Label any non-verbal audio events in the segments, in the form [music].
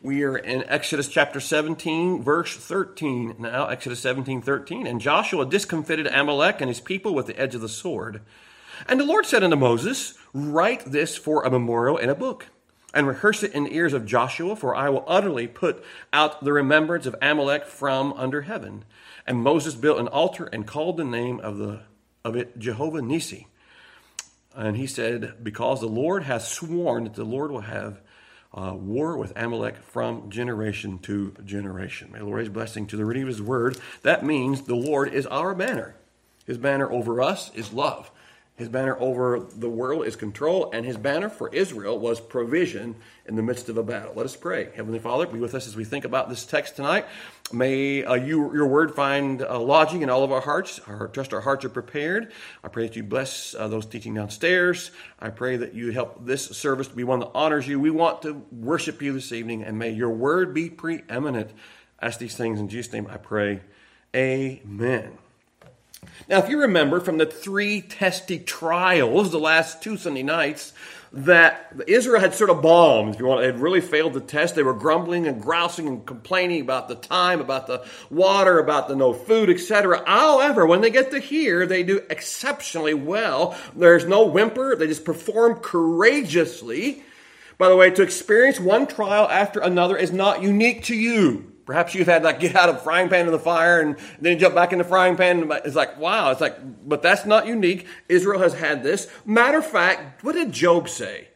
We are in Exodus chapter 17, verse 13. Now, Exodus 17, 13. And Joshua discomfited Amalek and his people with the edge of the sword. And the Lord said unto Moses, Write this for a memorial in a book, and rehearse it in the ears of Joshua, for I will utterly put out the remembrance of Amalek from under heaven. And Moses built an altar and called the name of, the, of it Jehovah Nisi. And he said, Because the Lord hath sworn that the Lord will have uh, war with Amalek from generation to generation. May the Lord raise blessing to the reading of his word. That means the Lord is our banner. His banner over us is love. His banner over the world is control, and his banner for Israel was provision in the midst of a battle. Let us pray. Heavenly Father, be with us as we think about this text tonight. May uh, you, your word find uh, lodging in all of our hearts. Our, trust our hearts are prepared. I pray that you bless uh, those teaching downstairs. I pray that you help this service to be one that honors you. We want to worship you this evening, and may your word be preeminent. Ask these things in Jesus' name I pray. Amen. Now, if you remember from the three testy trials the last two Sunday nights, that Israel had sort of bombed, if you want, had really failed the test. They were grumbling and grousing and complaining about the time, about the water, about the no food, etc. However, when they get to here, they do exceptionally well. There's no whimper. They just perform courageously. By the way, to experience one trial after another is not unique to you. Perhaps you've had like get out of the frying pan to the fire and then jump back in the frying pan. It's like, wow, it's like, but that's not unique. Israel has had this. Matter of fact, what did Job say?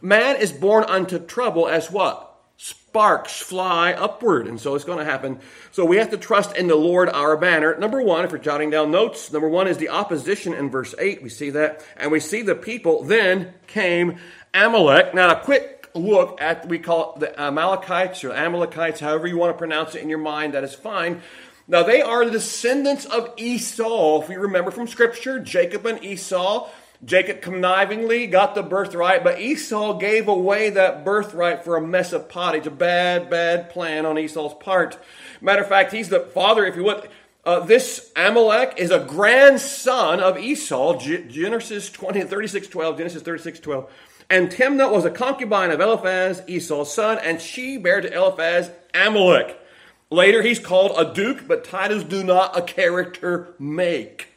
Man is born unto trouble as what? Sparks fly upward. And so it's going to happen. So we have to trust in the Lord our banner. Number one, if you're jotting down notes, number one is the opposition in verse 8. We see that. And we see the people. Then came Amalek. Now, a quick look at, we call it the Amalekites or Amalekites, however you want to pronounce it in your mind, that is fine. Now, they are the descendants of Esau. If you remember from Scripture, Jacob and Esau. Jacob connivingly got the birthright, but Esau gave away that birthright for a mess of pottage. A bad, bad plan on Esau's part. Matter of fact, he's the father, if you would. Uh, this Amalek is a grandson of Esau. Genesis 20, 36, 12. Genesis 36, 12. And Timnah was a concubine of Eliphaz, Esau's son, and she bare to Eliphaz Amalek. Later he's called a duke, but titles do not a character make.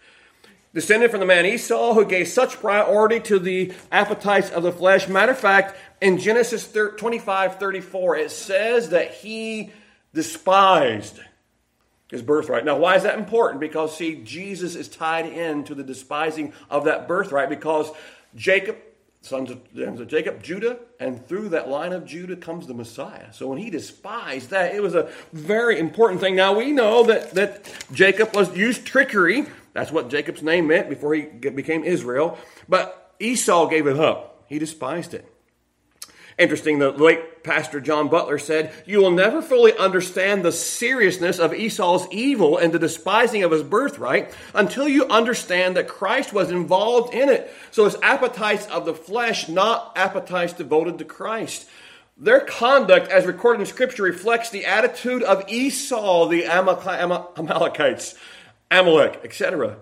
Descended from the man Esau, who gave such priority to the appetites of the flesh. Matter of fact, in Genesis 25 34, it says that he despised his birthright. Now, why is that important? Because, see, Jesus is tied into the despising of that birthright because Jacob sons of, sons of Jacob, Judah, and through that line of Judah comes the Messiah. So when he despised that, it was a very important thing. Now we know that, that Jacob was used trickery. That's what Jacob's name meant before he became Israel. But Esau gave it up. He despised it. Interesting, the late Pastor John Butler said, You will never fully understand the seriousness of Esau's evil and the despising of his birthright until you understand that Christ was involved in it. So it's appetites of the flesh, not appetites devoted to Christ. Their conduct, as recorded in Scripture, reflects the attitude of Esau, the Amalekites, Amalek, etc.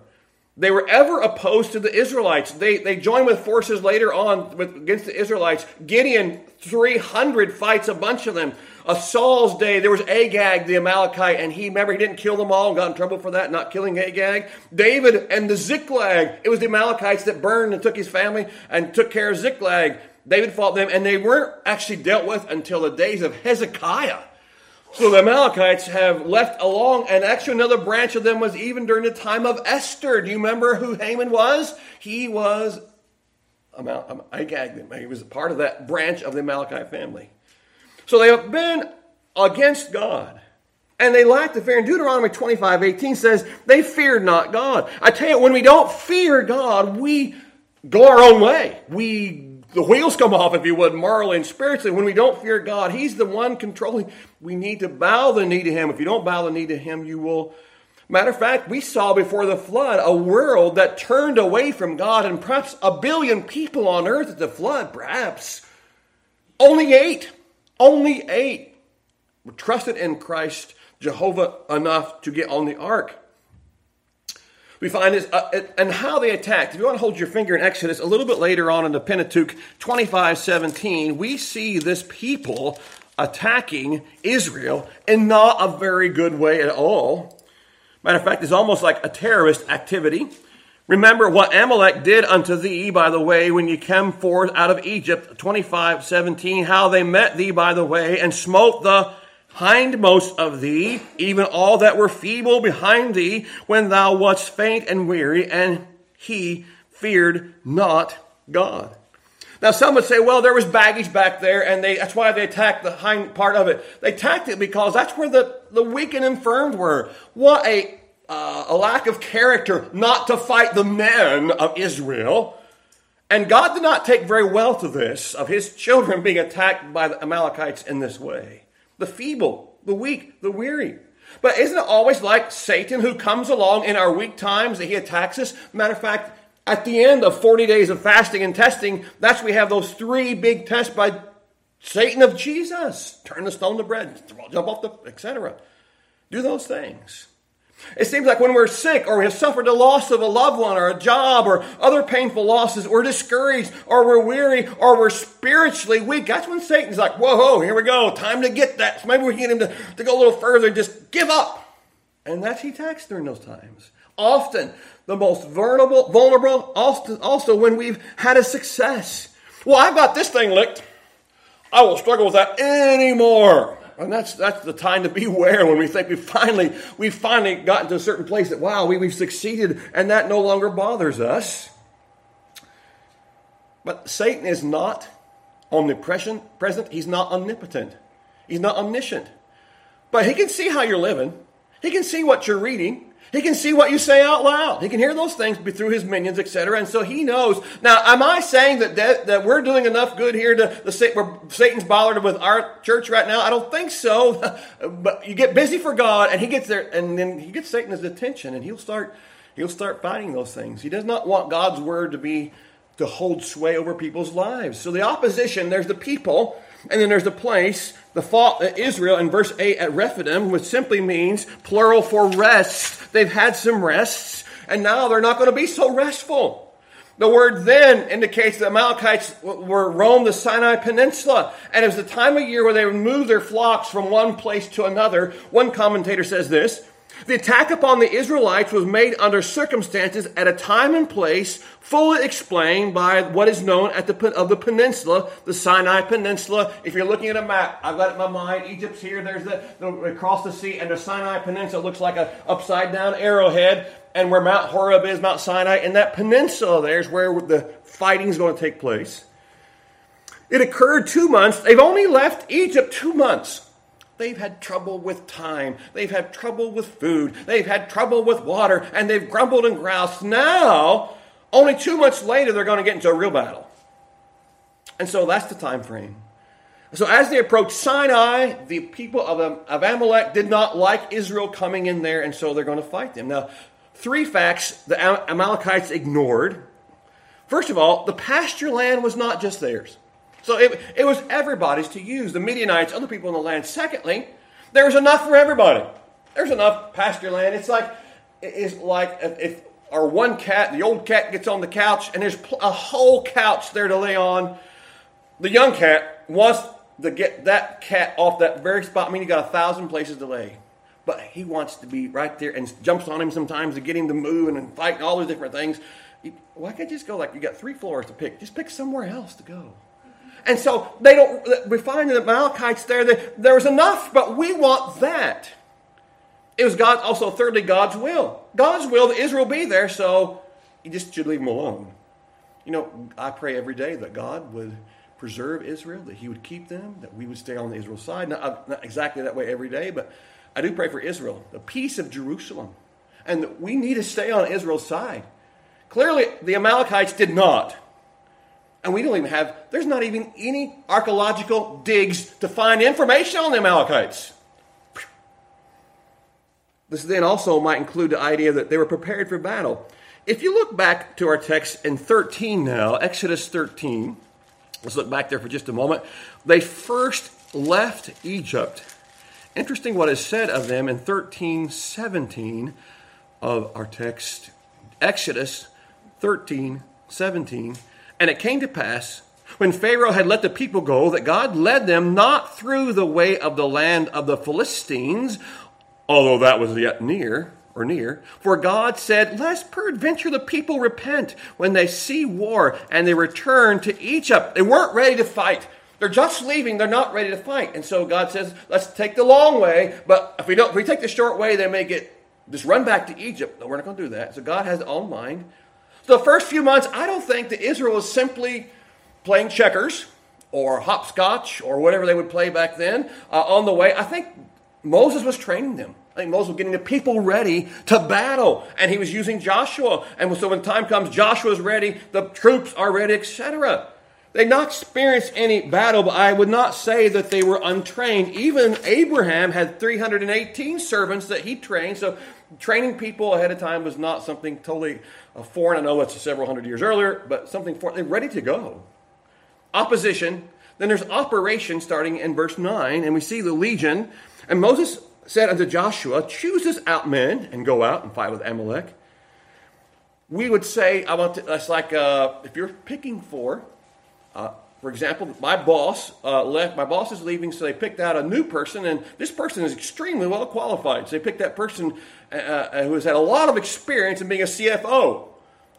They were ever opposed to the Israelites. They, they joined with forces later on with, against the Israelites. Gideon, 300 fights a bunch of them. A Saul's day, there was Agag, the Amalekite, and he, remember, he didn't kill them all and got in trouble for that, not killing Agag. David and the Ziklag, it was the Amalekites that burned and took his family and took care of Ziklag. David fought them, and they weren't actually dealt with until the days of Hezekiah. So the Amalekites have left along, and actually another branch of them was even during the time of Esther. Do you remember who Haman was? He was Amal- him. He was a part of that branch of the Amalekite family. So they have been against God. And they lack the fear. And Deuteronomy 25, 18 says, they feared not God. I tell you, when we don't fear God, we go our own way. We the wheels come off, if you would, morally and spiritually. When we don't fear God, He's the one controlling. We need to bow the knee to Him. If you don't bow the knee to Him, you will. Matter of fact, we saw before the flood a world that turned away from God, and perhaps a billion people on earth at the flood, perhaps. Only eight, only eight were trusted in Christ, Jehovah, enough to get on the ark we find this, uh, and how they attacked. If you want to hold your finger in Exodus, a little bit later on in the Pentateuch, 25 17, we see this people attacking Israel in not a very good way at all. Matter of fact, it's almost like a terrorist activity. Remember what Amalek did unto thee, by the way, when you came forth out of Egypt, 25, 17, how they met thee by the way, and smote the hindmost of thee, even all that were feeble behind thee, when thou wast faint and weary, and he feared not God. Now, some would say, well, there was baggage back there, and they, that's why they attacked the hind part of it. They attacked it because that's where the, the weak and infirmed were. What a, uh, a lack of character not to fight the men of Israel. And God did not take very well to this, of his children being attacked by the Amalekites in this way. The feeble, the weak, the weary. But isn't it always like Satan who comes along in our weak times that he attacks us? Matter of fact, at the end of 40 days of fasting and testing, that's we have those three big tests by Satan of Jesus. Turn the stone to bread, jump off the, etc. Do those things. It seems like when we're sick or we have suffered the loss of a loved one or a job or other painful losses, we're discouraged or we're weary or we're spiritually weak. That's when Satan's like, whoa, whoa, here we go. Time to get that. So maybe we can get him to, to go a little further and just give up. And that's he attacks during those times. Often the most vulnerable, vulnerable, also, also when we've had a success. Well, I've got this thing licked. I will struggle with that anymore. And that's that's the time to [laughs] beware when we think we finally we finally gotten to a certain place that wow we, we've succeeded and that no longer bothers us. But Satan is not omnipresent, present. He's not omnipotent. He's not omniscient. But he can see how you're living. He can see what you're reading. He can see what you say out loud. He can hear those things through his minions, etc. And so he knows. Now, am I saying that, that, that we're doing enough good here to the Satan's bothered with our church right now? I don't think so. [laughs] but you get busy for God, and he gets there, and then he gets Satan's attention, and he'll start he'll start fighting those things. He does not want God's word to be to hold sway over people's lives. So the opposition, there's the people, and then there's the place, the fault, Israel in verse 8 at Rephidim, which simply means plural for rest. They've had some rests, and now they're not going to be so restful. The word then indicates the Amalekites were roamed the Sinai Peninsula, and it was the time of year where they would move their flocks from one place to another. One commentator says this the attack upon the Israelites was made under circumstances at a time and place fully explained by what is known at the of the peninsula, the Sinai Peninsula. If you're looking at a map, I've got it in my mind. Egypt's here. There's the, the across the sea, and the Sinai Peninsula looks like an upside down arrowhead. And where Mount Horeb is, Mount Sinai, and that peninsula there is where the fighting is going to take place. It occurred two months. They've only left Egypt two months. They've had trouble with time. They've had trouble with food. They've had trouble with water, and they've grumbled and groused. Now, only two months later, they're going to get into a real battle. And so that's the time frame. So as they approached Sinai, the people of, of Amalek did not like Israel coming in there, and so they're going to fight them. Now, three facts the Amalekites ignored. First of all, the pasture land was not just theirs. So it, it was everybody's to use, the Midianites, other people in the land. Secondly, there was enough for everybody. There's enough pasture land. It's like, it's like if our one cat, the old cat gets on the couch and there's a whole couch there to lay on. The young cat wants to get that cat off that very spot. I mean, you got a thousand places to lay. But he wants to be right there and jumps on him sometimes to get him to move and fight and all those different things. Why can't you just go like you got three floors to pick? Just pick somewhere else to go. And so they don't, we find in the Amalekites there that there was enough, but we want that. It was God, also thirdly, God's will. God's will that Israel be there, so you just should leave them alone. You know, I pray every day that God would preserve Israel, that He would keep them, that we would stay on the Israel side. Not, uh, not exactly that way every day, but I do pray for Israel, the peace of Jerusalem. And we need to stay on Israel's side. Clearly, the Amalekites did not. And we don't even have, there's not even any archaeological digs to find information on the Amalekites. This then also might include the idea that they were prepared for battle. If you look back to our text in 13 now, Exodus 13, let's look back there for just a moment. They first left Egypt. Interesting what is said of them in 13 17 of our text. Exodus 13 17. And it came to pass, when Pharaoh had let the people go, that God led them not through the way of the land of the Philistines, although that was yet near or near. For God said, Lest peradventure the people repent when they see war and they return to Egypt. They weren't ready to fight. They're just leaving. They're not ready to fight. And so God says, Let's take the long way. But if we don't, if we take the short way, they may get just run back to Egypt. No, we're not going to do that. So God has all in mind. The first few months, I don't think that Israel was simply playing checkers or hopscotch or whatever they would play back then uh, on the way. I think Moses was training them. I think Moses was getting the people ready to battle, and he was using Joshua. And so when time comes, Joshua's ready, the troops are ready, etc. They not experienced any battle, but I would not say that they were untrained. Even Abraham had 318 servants that he trained, so training people ahead of time was not something totally foreign. I know it's several hundred years earlier, but something for they're ready to go. Opposition. Then there's operation starting in verse 9, and we see the legion. And Moses said unto Joshua, Choose us out men and go out and fight with Amalek. We would say, I want to, that's like uh, if you're picking for, uh, for example, my boss uh, left, my boss is leaving, so they picked out a new person, and this person is extremely well qualified. So they picked that person uh, uh, who has had a lot of experience in being a CFO.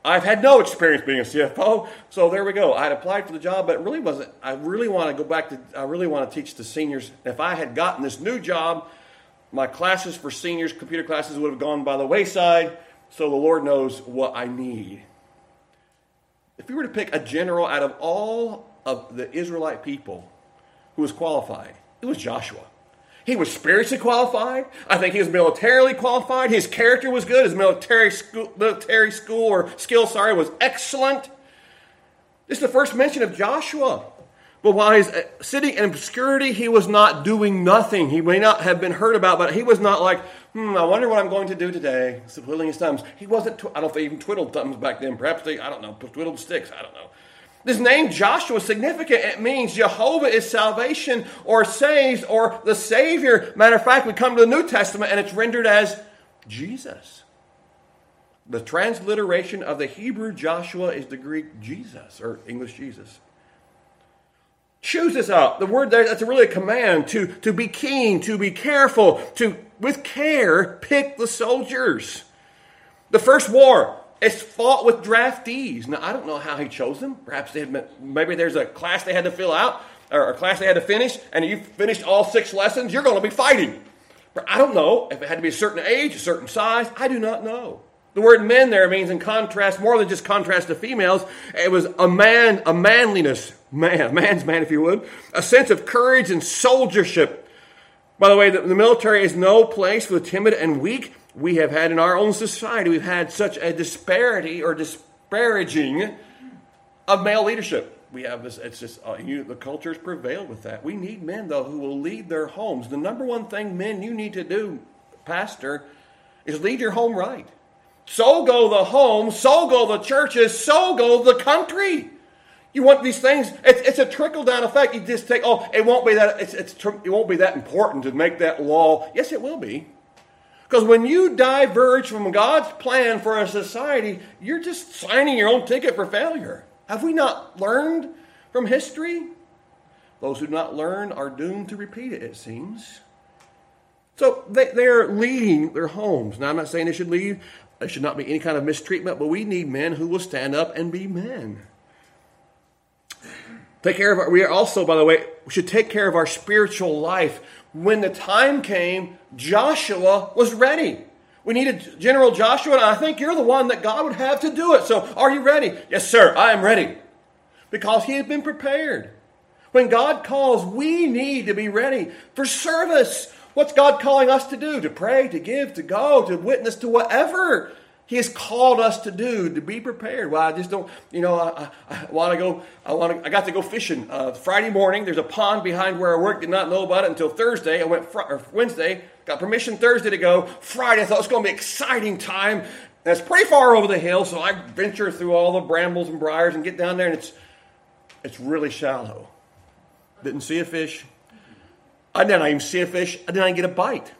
I've had no experience being a CFO, so there we go. I had applied for the job, but it really wasn't. I really want to go back to. I really want to teach the seniors. If I had gotten this new job, my classes for seniors, computer classes, would have gone by the wayside. So the Lord knows what I need. If you were to pick a general out of all of the Israelite people who was qualified, it was Joshua. He was spiritually qualified. I think he was militarily qualified. His character was good. His military school, military school or skill, sorry, was excellent. This is the first mention of Joshua. But while he's uh, sitting in obscurity, he was not doing nothing. He may not have been heard about, but he was not like, hmm, I wonder what I'm going to do today. So Twiddling his thumbs. He wasn't, tw- I don't know if they even twiddled thumbs back then. Perhaps they, I don't know, twiddled sticks. I don't know. This name Joshua is significant. It means Jehovah is salvation or saves or the Savior. Matter of fact, we come to the New Testament and it's rendered as Jesus. The transliteration of the Hebrew Joshua is the Greek Jesus or English Jesus choose this out. The word there, that's really a command to, to be keen, to be careful, to, with care, pick the soldiers. The first war, it's fought with draftees. Now, I don't know how he chose them. Perhaps they had maybe there's a class they had to fill out, or a class they had to finish, and you finished all six lessons, you're going to be fighting. But I don't know if it had to be a certain age, a certain size. I do not know. The word men there means in contrast, more than just contrast to females, it was a man, a manliness, man, man's man, if you would, a sense of courage and soldiership. By the way, the, the military is no place for the timid and weak. We have had in our own society, we've had such a disparity or disparaging of male leadership. We have this, it's just, uh, you, the culture's prevailed with that. We need men, though, who will lead their homes. The number one thing, men, you need to do, pastor, is lead your home right. So go the home, so go the churches, so go the country. You want these things? It's, it's a trickle down effect. You just take, oh, it won't be that. It's, it's, it won't be that important to make that law. Yes, it will be. Because when you diverge from God's plan for a society, you're just signing your own ticket for failure. Have we not learned from history? Those who do not learn are doomed to repeat it, it seems. So they, they're leading their homes. Now, I'm not saying they should lead there should not be any kind of mistreatment, but we need men who will stand up and be men. Take care of our, we are also, by the way, we should take care of our spiritual life. When the time came, Joshua was ready. We needed General Joshua, and I think you're the one that God would have to do it. So, are you ready? Yes, sir, I am ready. Because he had been prepared. When God calls, we need to be ready for service. What's God calling us to do? To pray, to give, to go, to witness, to whatever He has called us to do, to be prepared. Well, I just don't, you know, I, I, I want to go, I want to, I got to go fishing. Uh, Friday morning, there's a pond behind where I work, did not know about it until Thursday. I went, fr- or Wednesday, got permission Thursday to go. Friday, I thought it was going to be exciting time. It's pretty far over the hill, so I venture through all the brambles and briars and get down there, and it's, it's really shallow. Didn't see a fish, I did not even see a fish. I did not even get a bite.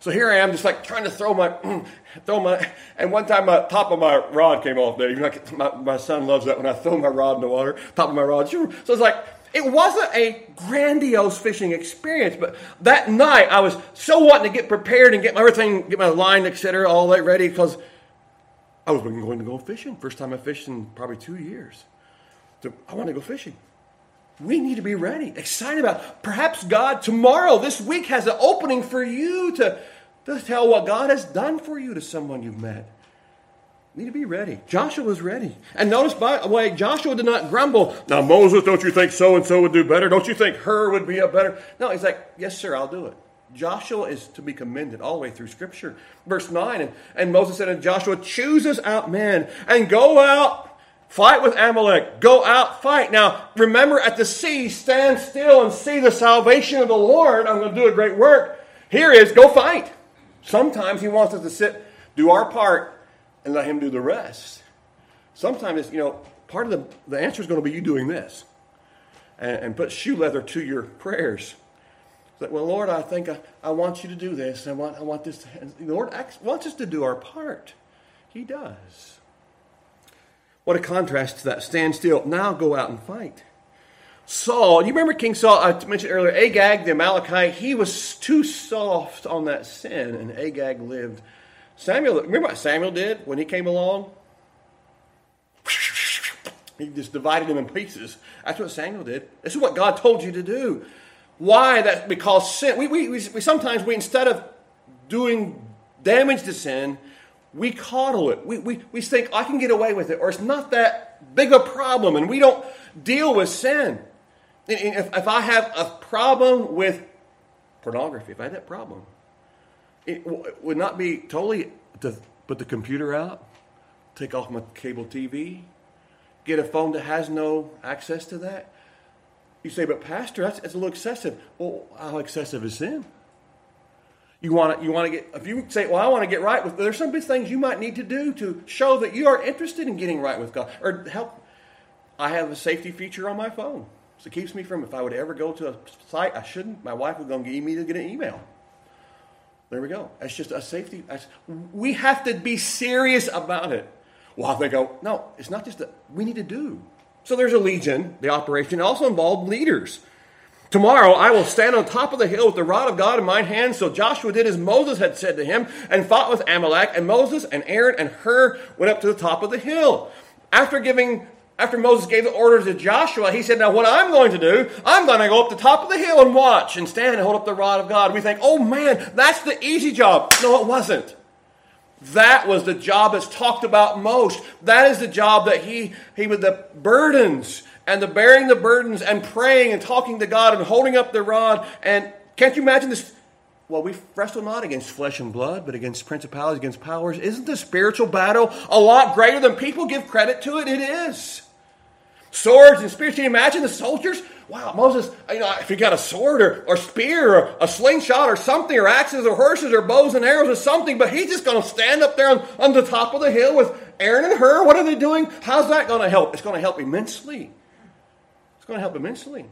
So here I am, just like trying to throw my, [clears throat] throw my, and one time my top of my rod came off. Dave, like my, my son loves that when I throw my rod in the water, top of my rod. So it's like it wasn't a grandiose fishing experience, but that night I was so wanting to get prepared and get everything, get my line, etc., all that ready because I was going to go fishing. First time I fished in probably two years. So I want to go fishing. We need to be ready, excited about. Perhaps God tomorrow, this week, has an opening for you to, to tell what God has done for you to someone you've met. Need to be ready. Joshua was ready. And notice, by the way, Joshua did not grumble. Now, Moses, don't you think so and so would do better? Don't you think Hur would be a better? No, he's like, yes, sir, I'll do it. Joshua is to be commended all the way through Scripture. Verse 9, and, and Moses said, And Joshua chooses out men and go out Fight with Amalek. Go out, fight. Now, remember at the sea, stand still and see the salvation of the Lord. I'm going to do a great work. Here is go fight. Sometimes He wants us to sit, do our part, and let Him do the rest. Sometimes, you know, part of the, the answer is going to be you doing this and, and put shoe leather to your prayers. Like, well, Lord, I think I, I want you to do this. I want, I want this. To, the Lord wants us to do our part. He does. What a contrast to that. Stand still. Now go out and fight. Saul, you remember King Saul? I mentioned earlier, Agag, the Amalekite, he was too soft on that sin, and Agag lived. Samuel, remember what Samuel did when he came along? He just divided him in pieces. That's what Samuel did. This is what God told you to do. Why? That because sin. We, we, we, we sometimes we instead of doing damage to sin, we coddle it. We, we, we think, I can get away with it, or it's not that big a problem, and we don't deal with sin. If, if I have a problem with pornography, if I had that problem, it would not be totally to put the computer out, take off my cable TV, get a phone that has no access to that. You say, but Pastor, that's, that's a little excessive. Well, how excessive is sin? You want to, you want to get, if you say, well, I want to get right with, there's some things you might need to do to show that you are interested in getting right with God or help. I have a safety feature on my phone. So it keeps me from, if I would ever go to a site I shouldn't, my wife would go and get me to get an email. There we go. That's just a safety. We have to be serious about it. Well, they oh, no, it's not just that we need to do. So there's a legion, the operation also involved leaders. Tomorrow I will stand on top of the hill with the rod of God in my hand. So Joshua did as Moses had said to him and fought with Amalek. And Moses and Aaron and Hur went up to the top of the hill. After giving after Moses gave the orders to Joshua, he said, Now, what I'm going to do, I'm going to go up the top of the hill and watch and stand and hold up the rod of God. We think, Oh man, that's the easy job. No, it wasn't. That was the job that's talked about most. That is the job that he, he with the burdens and the bearing the burdens and praying and talking to God and holding up the rod. And can't you imagine this? Well, we wrestle not against flesh and blood, but against principalities, against powers. Isn't the spiritual battle a lot greater than people give credit to it? It is. Swords and spears. Can you imagine the soldiers? Wow, Moses, you know, if you got a sword or, or spear or a slingshot or something, or axes or horses or bows and arrows or something, but he's just going to stand up there on, on the top of the hill with Aaron and Hur. What are they doing? How's that going to help? It's going to help immensely. It's going to help immensely.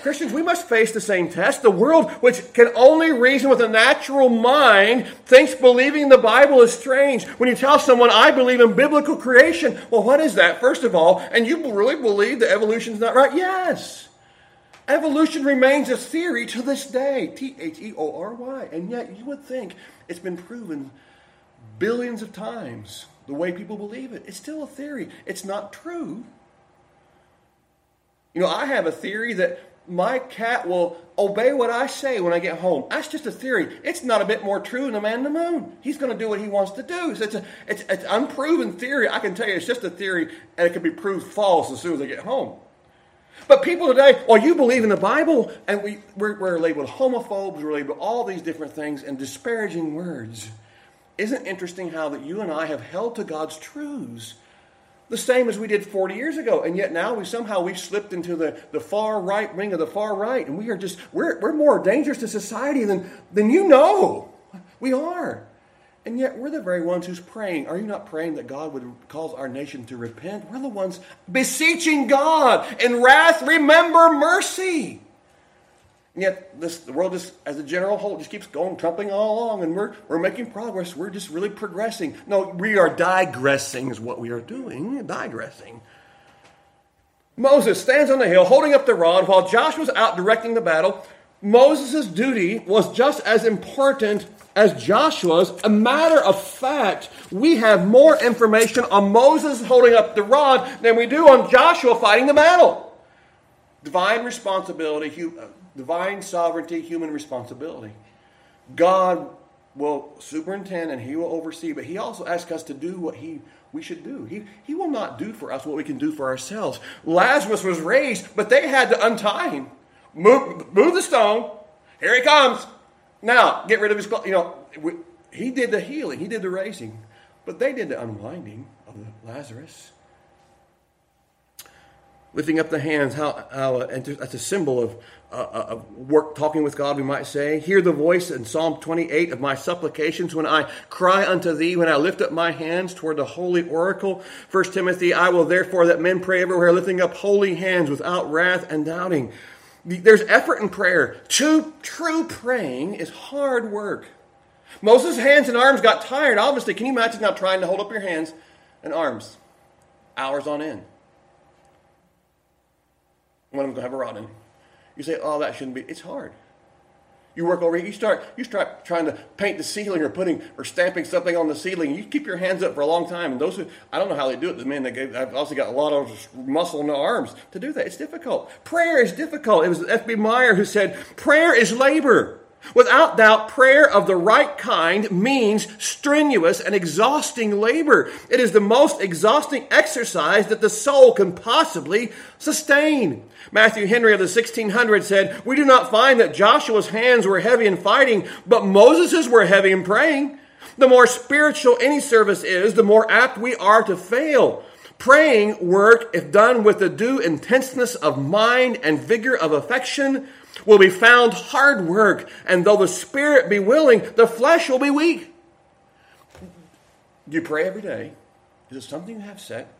Christians, we must face the same test. The world, which can only reason with a natural mind, thinks believing the Bible is strange. When you tell someone, I believe in biblical creation, well, what is that, first of all? And you really believe that evolution is not right? Yes. Evolution remains a theory to this day. T H E O R Y. And yet, you would think it's been proven billions of times the way people believe it. It's still a theory, it's not true. You know, I have a theory that my cat will obey what I say when I get home. That's just a theory. It's not a bit more true than a man in the moon. He's going to do what he wants to do. So it's a it's, it's unproven theory. I can tell you it's just a theory, and it can be proved false as soon as I get home. But people today, well, you believe in the Bible, and we, we're, we're labeled homophobes, we're labeled all these different things and disparaging words. Isn't it interesting how that you and I have held to God's truths the same as we did 40 years ago. And yet now we somehow we've slipped into the, the far right wing of the far right. And we are just, we're, we're more dangerous to society than, than you know. We are. And yet we're the very ones who's praying. Are you not praying that God would cause our nation to repent? We're the ones beseeching God in wrath, remember mercy. And yet, this, the world just, as a general whole, just keeps going, trumping all along, and we're, we're making progress. We're just really progressing. No, we are digressing, is what we are doing, digressing. Moses stands on the hill holding up the rod while Joshua's out directing the battle. Moses' duty was just as important as Joshua's. A matter of fact, we have more information on Moses holding up the rod than we do on Joshua fighting the battle. Divine responsibility, uh, divine sovereignty, human responsibility. God will superintend and he will oversee, but he also asks us to do what he we should do. He, he will not do for us what we can do for ourselves. Lazarus was raised, but they had to untie him. Move, move the stone. Here he comes. Now, get rid of his clothes. You know, we, he did the healing, he did the raising, but they did the unwinding of Lazarus lifting up the hands, how, how uh, that's a symbol of, uh, uh, work, talking with God, we might say. Hear the voice in Psalm 28 of my supplications when I cry unto thee, when I lift up my hands toward the holy oracle. First Timothy, I will therefore that men pray everywhere, lifting up holy hands without wrath and doubting. There's effort in prayer. True, true praying is hard work. Moses' hands and arms got tired, obviously. Can you imagine now trying to hold up your hands and arms hours on end? One of them going to have a rod in. You say, oh, that shouldn't be. It's hard. You work over you start, you start trying to paint the ceiling or putting or stamping something on the ceiling. You keep your hands up for a long time. And those who, I don't know how they do it. The men, gave, I've also got a lot of muscle in the arms to do that. It's difficult. Prayer is difficult. It was F.B. Meyer who said, prayer is labor. Without doubt, prayer of the right kind means strenuous and exhausting labor. It is the most exhausting exercise that the soul can possibly sustain. Matthew Henry of the 1600 said, We do not find that Joshua's hands were heavy in fighting, but Moses's were heavy in praying. The more spiritual any service is, the more apt we are to fail. Praying work, if done with the due intenseness of mind and vigor of affection, will be found hard work, and though the spirit be willing, the flesh will be weak. Do you pray every day? Is it something you have set?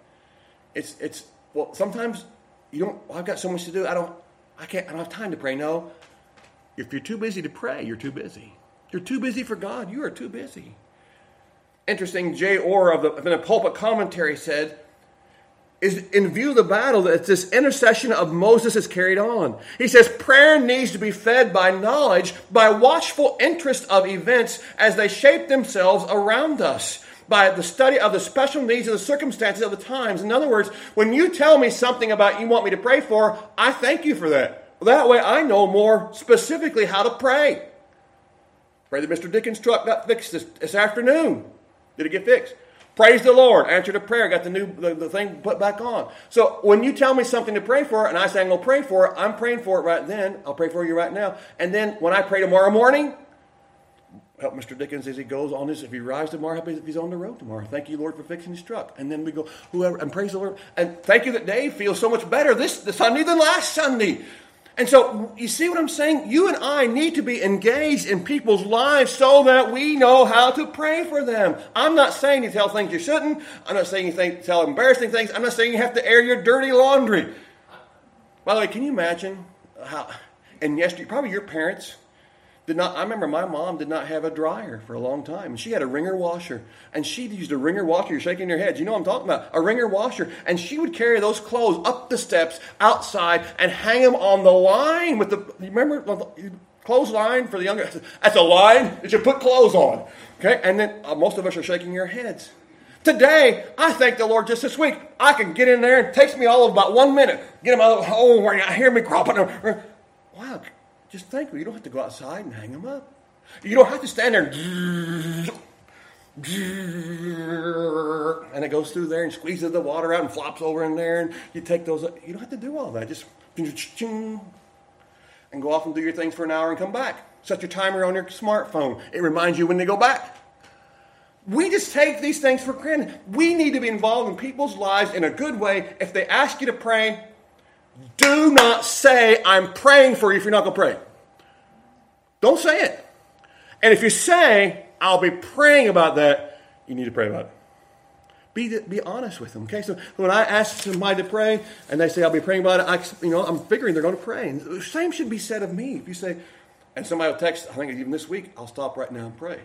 It's it's well sometimes you don't well, I've got so much to do, I don't I can't I don't have time to pray. No. If you're too busy to pray, you're too busy. You're too busy for God, you are too busy. Interesting, J. Orr of the, of the pulpit commentary said, is in view of the battle that this intercession of Moses is carried on. He says prayer needs to be fed by knowledge, by watchful interest of events as they shape themselves around us, by the study of the special needs of the circumstances of the times. In other words, when you tell me something about you want me to pray for, I thank you for that. That way I know more specifically how to pray. Pray that Mr. Dickens' truck got fixed this, this afternoon. Did it get fixed? Praise the Lord. Answered a prayer. Got the new the, the, thing put back on. So when you tell me something to pray for, and I say I'm to pray for it, I'm praying for it right then. I'll pray for you right now. And then when I pray tomorrow morning, help Mr. Dickens as he goes on this. If he arrives tomorrow, help if he's on the road tomorrow. Thank you, Lord, for fixing his truck. And then we go, whoever, and praise the Lord. And thank you that Dave feels so much better this, this Sunday than last Sunday. And so, you see what I'm saying? You and I need to be engaged in people's lives so that we know how to pray for them. I'm not saying you tell things you shouldn't. I'm not saying you think, tell embarrassing things. I'm not saying you have to air your dirty laundry. By the way, can you imagine how, and yesterday, probably your parents, did not I remember my mom did not have a dryer for a long time. And she had a wringer washer. And she used a wringer washer. You're shaking your head. You know what I'm talking about. A wringer washer. And she would carry those clothes up the steps outside and hang them on the line with the you remember the clothesline for the younger that's a line that you put clothes on. Okay? And then uh, most of us are shaking your heads. Today, I thank the Lord just this week. I can get in there. It takes me all of about one minute. Get them out of where you hear me cropping. Wow, just think, you don't have to go outside and hang them up. You don't have to stand there and it goes through there and squeezes the water out and flops over in there and you take those you don't have to do all that. Just and go off and do your things for an hour and come back. Set your timer on your smartphone. It reminds you when they go back. We just take these things for granted. We need to be involved in people's lives in a good way. If they ask you to pray do not say, I'm praying for you if you're not going to pray. Don't say it. And if you say, I'll be praying about that, you need to pray about it. Be, be honest with them. Okay, so when I ask somebody to pray and they say I'll be praying about it, I, you know, I'm figuring they're going to pray. And the same should be said of me. If you say, and somebody will text, I think even this week, I'll stop right now and pray.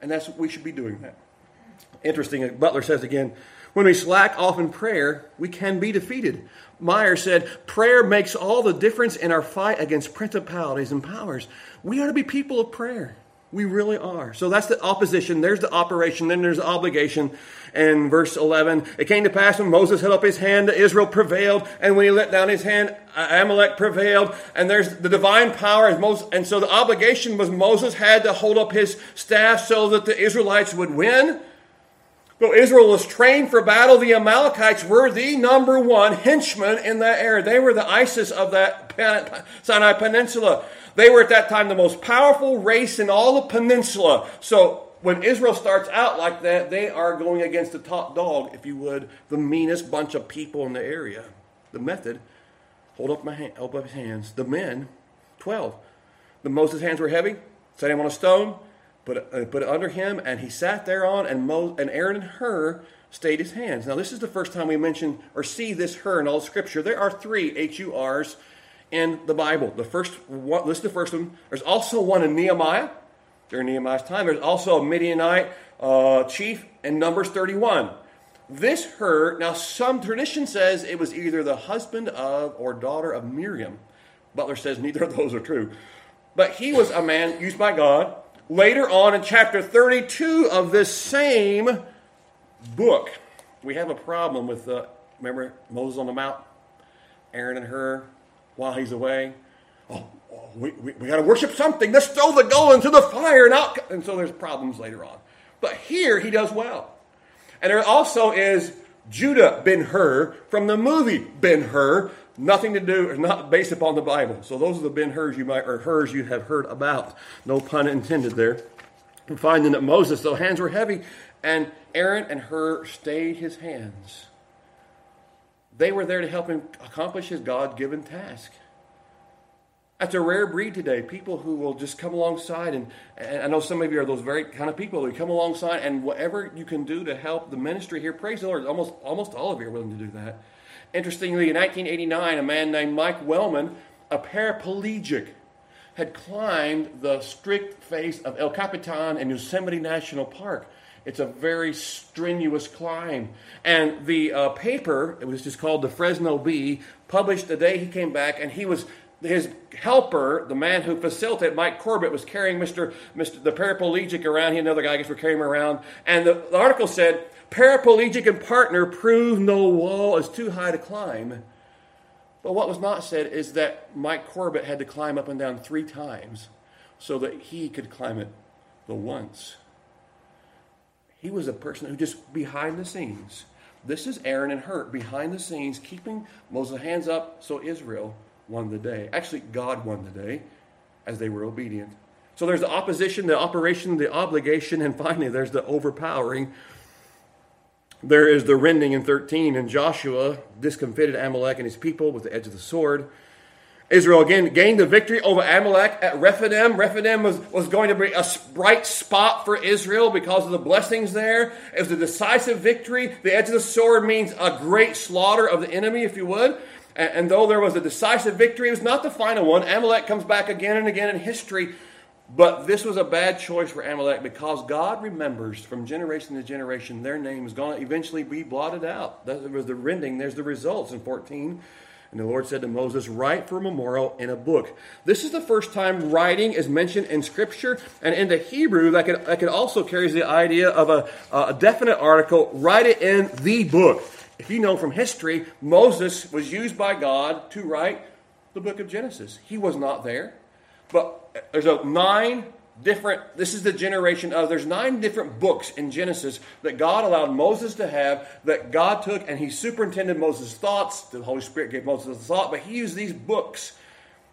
And that's what we should be doing that. Interesting, uh, Butler says again, when we slack off in prayer, we can be defeated. Meyer said, Prayer makes all the difference in our fight against principalities and powers. We ought to be people of prayer. We really are. So that's the opposition. There's the operation. Then there's the obligation. And verse 11, it came to pass when Moses held up his hand, Israel prevailed. And when he let down his hand, Amalek prevailed. And there's the divine power. And so the obligation was Moses had to hold up his staff so that the Israelites would win. Though Israel was trained for battle, the Amalekites were the number one henchmen in that area. They were the ISIS of that Sinai Peninsula. They were at that time the most powerful race in all the peninsula. So when Israel starts out like that, they are going against the top dog, if you would, the meanest bunch of people in the area. The method, hold up my hand, hold up his hands. The men, 12. The Moses' hands were heavy, set him on a stone, put it, uh, put it under him, and he sat thereon, and, Mo, and Aaron and Hur stayed his hands. Now, this is the first time we mention or see this Hur in all Scripture. There are three H U R's in the Bible. The first one, this is the first one. There's also one in Nehemiah during Nehemiah's time. There's also a Midianite uh, chief in Numbers 31. This Hur, now some tradition says it was either the husband of or daughter of Miriam. Butler says neither of those are true. But he was a man used by God. Later on in chapter 32 of this same book, we have a problem with, uh, remember Moses on the Mount? Aaron and Hur while he's away. Oh, oh we, we, we got to worship something. Let's throw the gold into the fire. And, out. and so there's problems later on. But here he does well. And there also is Judah Ben Hur from the movie Ben Hur. Nothing to do, not based upon the Bible. So those are the Ben Hurs you might, or Hurs you have heard about. No pun intended there. And finding that Moses, though hands were heavy, and Aaron and Hur stayed his hands. They were there to help him accomplish his God given task. That's a rare breed today. People who will just come alongside, and, and, I know some of you are those very kind of people who come alongside, and whatever you can do to help the ministry here, praise the Lord. Almost, almost all of you are willing to do that. Interestingly, in 1989, a man named Mike Wellman, a paraplegic, had climbed the strict face of El Capitan in Yosemite National Park. It's a very strenuous climb. And the uh, paper, it was just called the Fresno Bee, published the day he came back, and he was his helper, the man who facilitated Mike Corbett, was carrying Mr. Mr. the paraplegic around. He and another guy, I guess, were carrying him around. And the, the article said, paraplegic and partner prove no wall is too high to climb. But what was not said is that Mike Corbett had to climb up and down three times so that he could climb it the once. He was a person who just behind the scenes. This is Aaron and Hur behind the scenes, keeping Moses' hands up so Israel won the day. Actually, God won the day as they were obedient. So there's the opposition, the operation, the obligation, and finally there's the overpowering. There is the rending in 13, and Joshua discomfited Amalek and his people with the edge of the sword. Israel again gained the victory over Amalek at Rephidim. Rephidim was, was going to be a bright spot for Israel because of the blessings there. It was a decisive victory. The edge of the sword means a great slaughter of the enemy, if you would. And, and though there was a decisive victory, it was not the final one. Amalek comes back again and again in history. But this was a bad choice for Amalek because God remembers from generation to generation their name is going to eventually be blotted out. That was the rending. There's the results in 14. And the Lord said to Moses, Write for a memorial in a book. This is the first time writing is mentioned in Scripture. And in the Hebrew, that could, that could also carries the idea of a, a definite article. Write it in the book. If you know from history, Moses was used by God to write the book of Genesis. He was not there. But there's a nine different this is the generation of there's nine different books in genesis that god allowed moses to have that god took and he superintended moses thoughts the holy spirit gave moses the thought but he used these books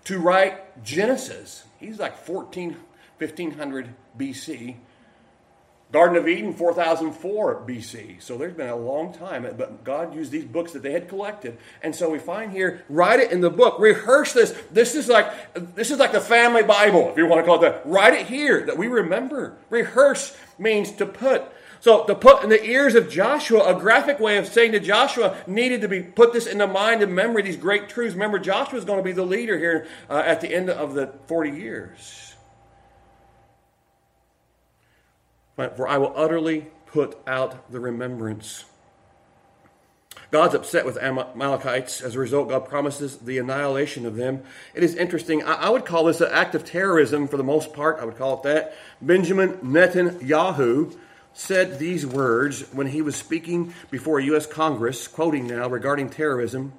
to write genesis he's like 14 1500 bc Garden of Eden, 4004 BC. So there's been a long time, but God used these books that they had collected. And so we find here, write it in the book. Rehearse this. This is like this is like the family Bible, if you want to call it that. Write it here that we remember. Rehearse means to put. So to put in the ears of Joshua, a graphic way of saying to Joshua needed to be put this in the mind and memory, these great truths. Remember, Joshua is going to be the leader here uh, at the end of the 40 years. For I will utterly put out the remembrance. God's upset with Amalekites. As a result, God promises the annihilation of them. It is interesting. I, would call this an act of terrorism for the most part. I would call it that. Benjamin Netanyahu said these words when he was speaking before a U.S. Congress, quoting now regarding terrorism.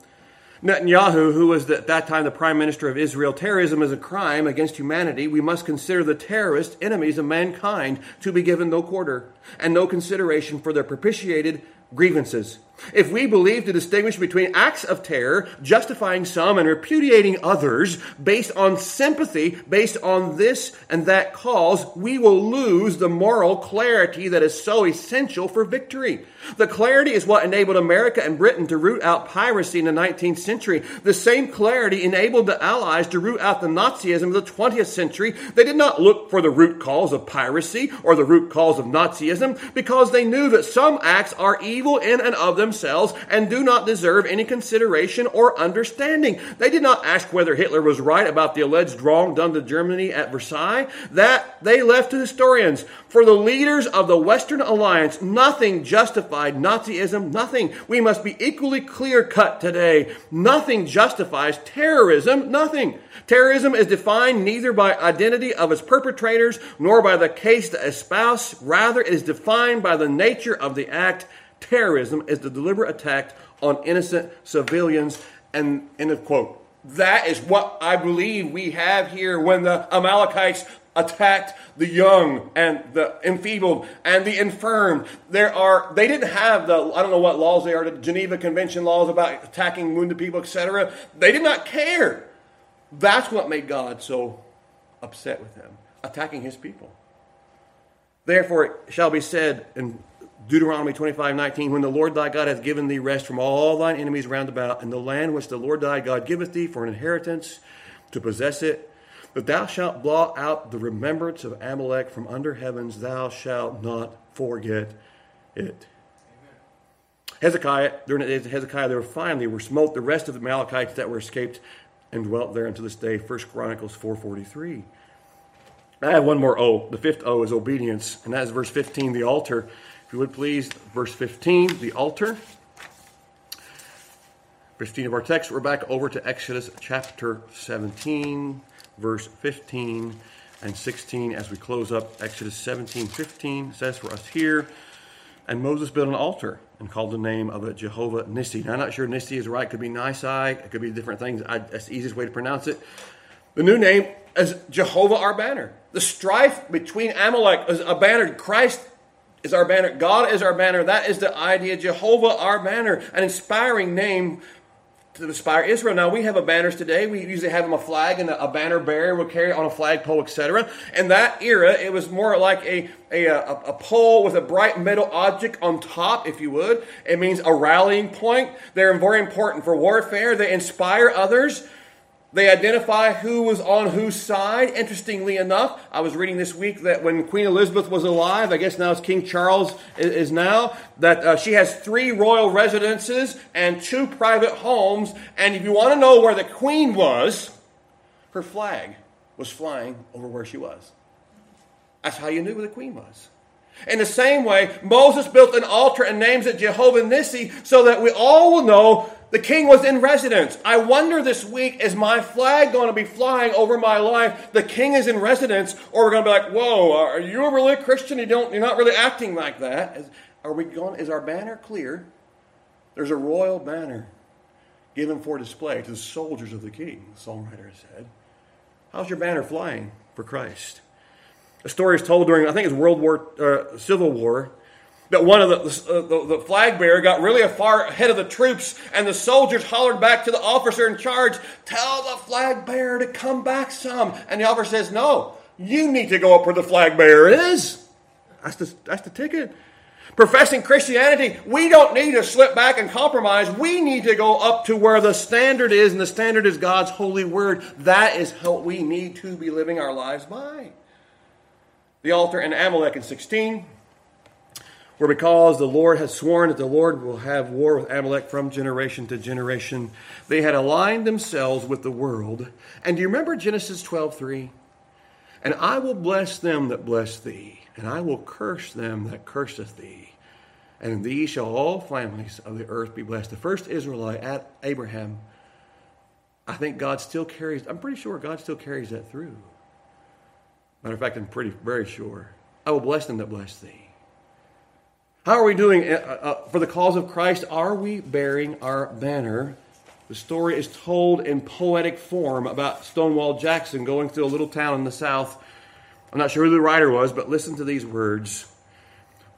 Netanyahu, who was at that time the prime minister of Israel, terrorism is a crime against humanity. We must consider the terrorists enemies of mankind to be given no quarter and no consideration for their propitiated grievances. If we believe to distinguish between acts of terror, justifying some and repudiating others based on sympathy, based on this and that cause, we will lose the moral clarity that is so essential for victory. The clarity is what enabled America and Britain to root out piracy in the 19th century. The same clarity enabled the Allies to root out the Nazism of the 20th century. They did not look for the root cause of piracy or the root cause of Nazism because they knew that some acts are evil in and of themselves and do not deserve any consideration or understanding. They did not ask whether Hitler was right about the alleged wrong done to Germany at Versailles. That they left to historians. For the leaders of the Western Alliance, nothing justified Nazism, nothing. We must be equally clear cut today. Nothing justifies terrorism, nothing. Terrorism is defined neither by identity of its perpetrators nor by the case to espouse. Rather, it is defined by the nature of the act. Terrorism is the deliberate attack on innocent civilians. And end of quote. That is what I believe we have here when the Amalekites attacked the young and the enfeebled and the infirm. There are they didn't have the I don't know what laws they are, the Geneva Convention laws about attacking wounded people, etc. They did not care. That's what made God so upset with them, attacking his people. Therefore it shall be said in Deuteronomy 25, 19, when the Lord thy God hath given thee rest from all thine enemies round about, and the land which the Lord thy God giveth thee for an inheritance to possess it, but thou shalt blot out the remembrance of Amalek from under heavens, thou shalt not forget it. Hezekiah, during the days of Hezekiah, they were finally were smote the rest of the Amalekites that were escaped and dwelt there unto this day. First Chronicles 443. I have one more O. The fifth O is obedience, and that is verse 15, the altar. If you would please, verse 15, the altar. 15 of our text, we're back over to Exodus chapter 17 verse 15 and 16 as we close up Exodus 17 15 says for us here. And Moses built an altar and called the name of it Jehovah Nissi. Now, I'm not sure Nissi is right. It could be Nisai. It could be different things. I, that's the easiest way to pronounce it. The new name is Jehovah our banner. The strife between Amalek is a banner. Christ is our banner. God is our banner. That is the idea. Jehovah our banner. An inspiring name to inspire Israel. Now we have a banners today. We usually have them a flag and a banner bearer will carry on a flagpole, etc. In that era, it was more like a, a, a, a pole with a bright metal object on top, if you would. It means a rallying point. They're very important for warfare. They inspire others. They identify who was on whose side. Interestingly enough, I was reading this week that when Queen Elizabeth was alive, I guess now it's King Charles is now, that uh, she has three royal residences and two private homes. And if you want to know where the Queen was, her flag was flying over where she was. That's how you knew where the Queen was. In the same way, Moses built an altar and names it Jehovah Nissi so that we all will know the king was in residence. I wonder this week, is my flag going to be flying over my life? The king is in residence, or we're going to be like, whoa, are you a really Christian? You don't, you're not really acting like that. Is, are we going, is our banner clear? There's a royal banner given for display to the soldiers of the king, the songwriter said. How's your banner flying for Christ? A story is told during, I think it's World War, uh, Civil War, that one of the, the, the, flag bearer got really far ahead of the troops, and the soldiers hollered back to the officer in charge, Tell the flag bearer to come back some. And the officer says, No, you need to go up where the flag bearer is. That's the, that's the ticket. Professing Christianity, we don't need to slip back and compromise. We need to go up to where the standard is, and the standard is God's holy word. That is what we need to be living our lives by. The altar in Amalek in 16 where because the Lord has sworn that the Lord will have war with Amalek from generation to generation, they had aligned themselves with the world. And do you remember Genesis 12 3? And I will bless them that bless thee, and I will curse them that curseth thee. And in thee shall all families of the earth be blessed. The first Israelite at Abraham, I think God still carries, I'm pretty sure God still carries that through. Matter of fact, I'm pretty very sure. I will bless them that bless thee. How are we doing uh, uh, for the cause of Christ? Are we bearing our banner? The story is told in poetic form about Stonewall Jackson going through a little town in the South. I'm not sure who the writer was, but listen to these words.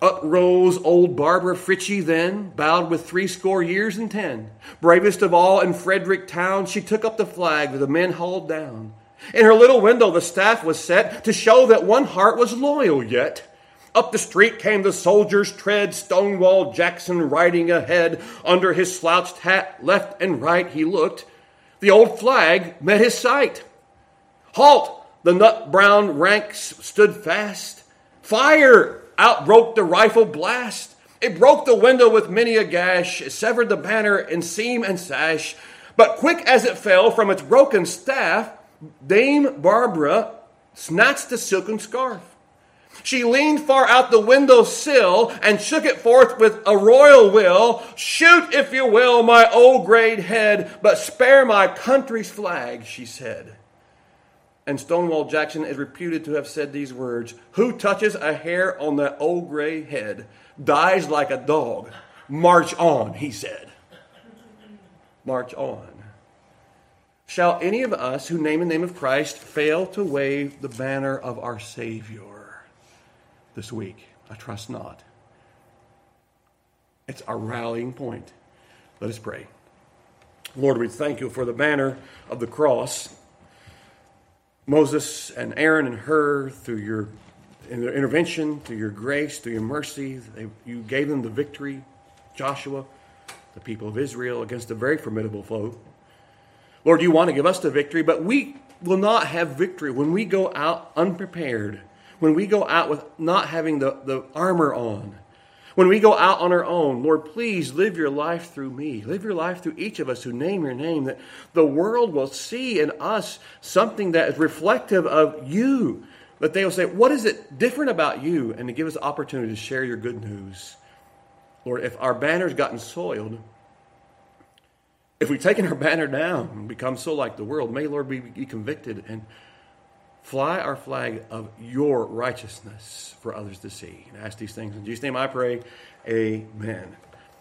Up rose old Barbara Fritchie then, bowed with threescore years and ten. Bravest of all in Frederick town, she took up the flag that the men hauled down. In her little window the staff was set to show that one heart was loyal yet. Up the street came the soldier's tread, Stonewall Jackson riding ahead. Under his slouched hat, left and right he looked. The old flag met his sight. Halt! The nut brown ranks stood fast. Fire! Out broke the rifle blast. It broke the window with many a gash. It severed the banner in seam and sash. But quick as it fell from its broken staff, Dame Barbara snatched the silken scarf. She leaned far out the window sill and shook it forth with a royal will. Shoot, if you will, my old grayed head, but spare my country's flag, she said. And Stonewall Jackson is reputed to have said these words Who touches a hair on that old gray head dies like a dog. March on, he said. March on. Shall any of us who name the name of Christ fail to wave the banner of our Savior? This week? I trust not. It's our rallying point. Let us pray. Lord, we thank you for the banner of the cross. Moses and Aaron and Hur, through your in their intervention, through your grace, through your mercy, they, you gave them the victory. Joshua, the people of Israel, against a very formidable foe. Lord, you want to give us the victory, but we will not have victory when we go out unprepared when we go out with not having the, the armor on, when we go out on our own, Lord, please live your life through me. Live your life through each of us who name your name, that the world will see in us something that is reflective of you. That they will say, What is it different about you? And to give us opportunity to share your good news. Lord, if our banner's gotten soiled, if we've taken our banner down and become so like the world, may, Lord, be convicted and Fly our flag of your righteousness for others to see. And ask these things in Jesus' name I pray. Amen.